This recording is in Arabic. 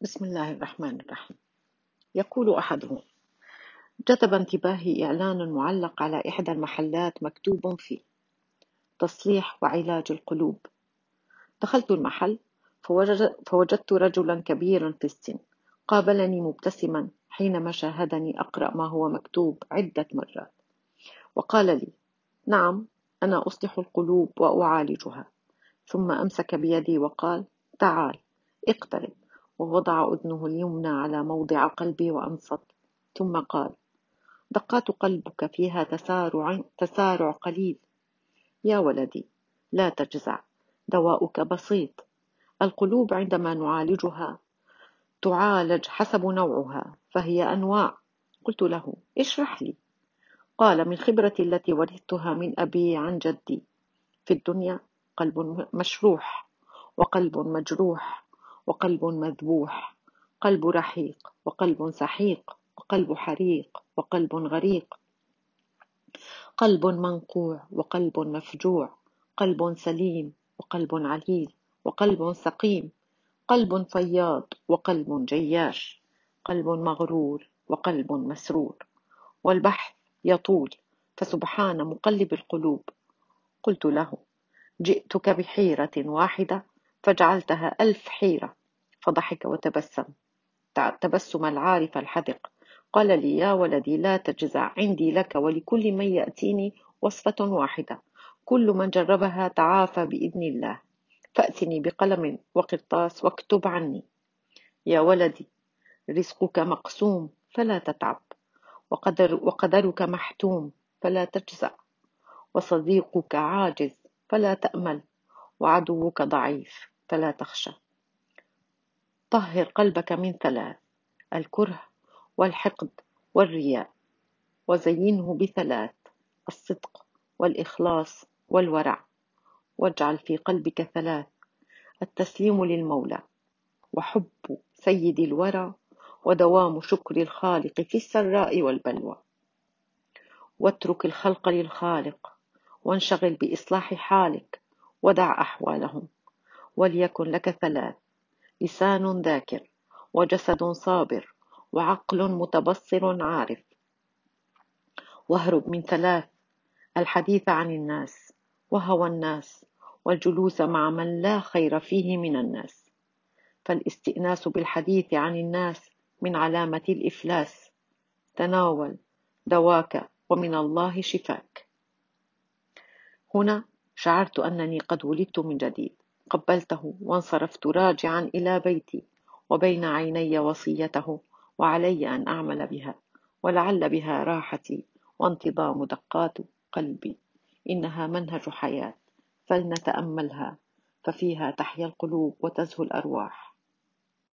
بسم الله الرحمن الرحيم. يقول أحدهم جذب انتباهي إعلان معلق على إحدى المحلات مكتوب فيه تصليح وعلاج القلوب. دخلت المحل فوجدت رجلا كبيرا في السن قابلني مبتسما حينما شاهدني أقرأ ما هو مكتوب عدة مرات. وقال لي نعم أنا أصلح القلوب وأعالجها. ثم أمسك بيدي وقال تعال اقترب. ووضع أذنه اليمنى على موضع قلبي وأنصت. ثم قال دقات قلبك فيها تسارع, تسارع قليل. يا ولدي لا تجزع. دواؤك بسيط. القلوب عندما نعالجها تعالج حسب نوعها فهي أنواع. قلت له اشرح لي. قال من خبرتي التي ورثتها من أبي عن جدي. في الدنيا قلب مشروح وقلب مجروح. وقلب مذبوح قلب رحيق وقلب سحيق وقلب حريق وقلب غريق. قلب منقوع وقلب مفجوع قلب سليم وقلب عليل وقلب سقيم. قلب فياض وقلب جياش قلب مغرور وقلب مسرور. والبحث يطول فسبحان مقلب القلوب. قلت له جئتك بحيرة واحدة فجعلتها ألف حيرة. فضحك وتبسم. تبسم العارف الحذق. قال لي يا ولدي لا تجزع. عندي لك ولكل من يأتيني وصفة واحدة. كل من جربها تعافى بإذن الله. فأتني بقلم وقرطاس واكتب عني. يا ولدي رزقك مقسوم فلا تتعب. وقدر وقدرك محتوم فلا تجزع. وصديقك عاجز فلا تأمل. وعدوك ضعيف فلا تخشى. طهر قلبك من ثلاث الكره والحقد والرياء وزينه بثلاث الصدق والإخلاص والورع. واجعل في قلبك ثلاث التسليم للمولى وحب سيد الورى ودوام شكر الخالق في السراء والبلوى. واترك الخلق للخالق وانشغل بإصلاح حالك ودع أحوالهم وليكن لك ثلاث لسان ذاكر وجسد صابر وعقل متبصر عارف. واهرب من ثلاث الحديث عن الناس وهوى الناس والجلوس مع من لا خير فيه من الناس. فالاستئناس بالحديث عن الناس من علامة الإفلاس. تناول دواك ومن الله شفاك. هنا شعرت أنني قد ولدت من جديد. قبلته وانصرفت راجعا إلى بيتي وبين عيني وصيته وعلي أن أعمل بها ولعل بها راحتي وانتظام دقات قلبي. إنها منهج حياة فلنتأملها ففيها تحيا القلوب وتزهو الأرواح.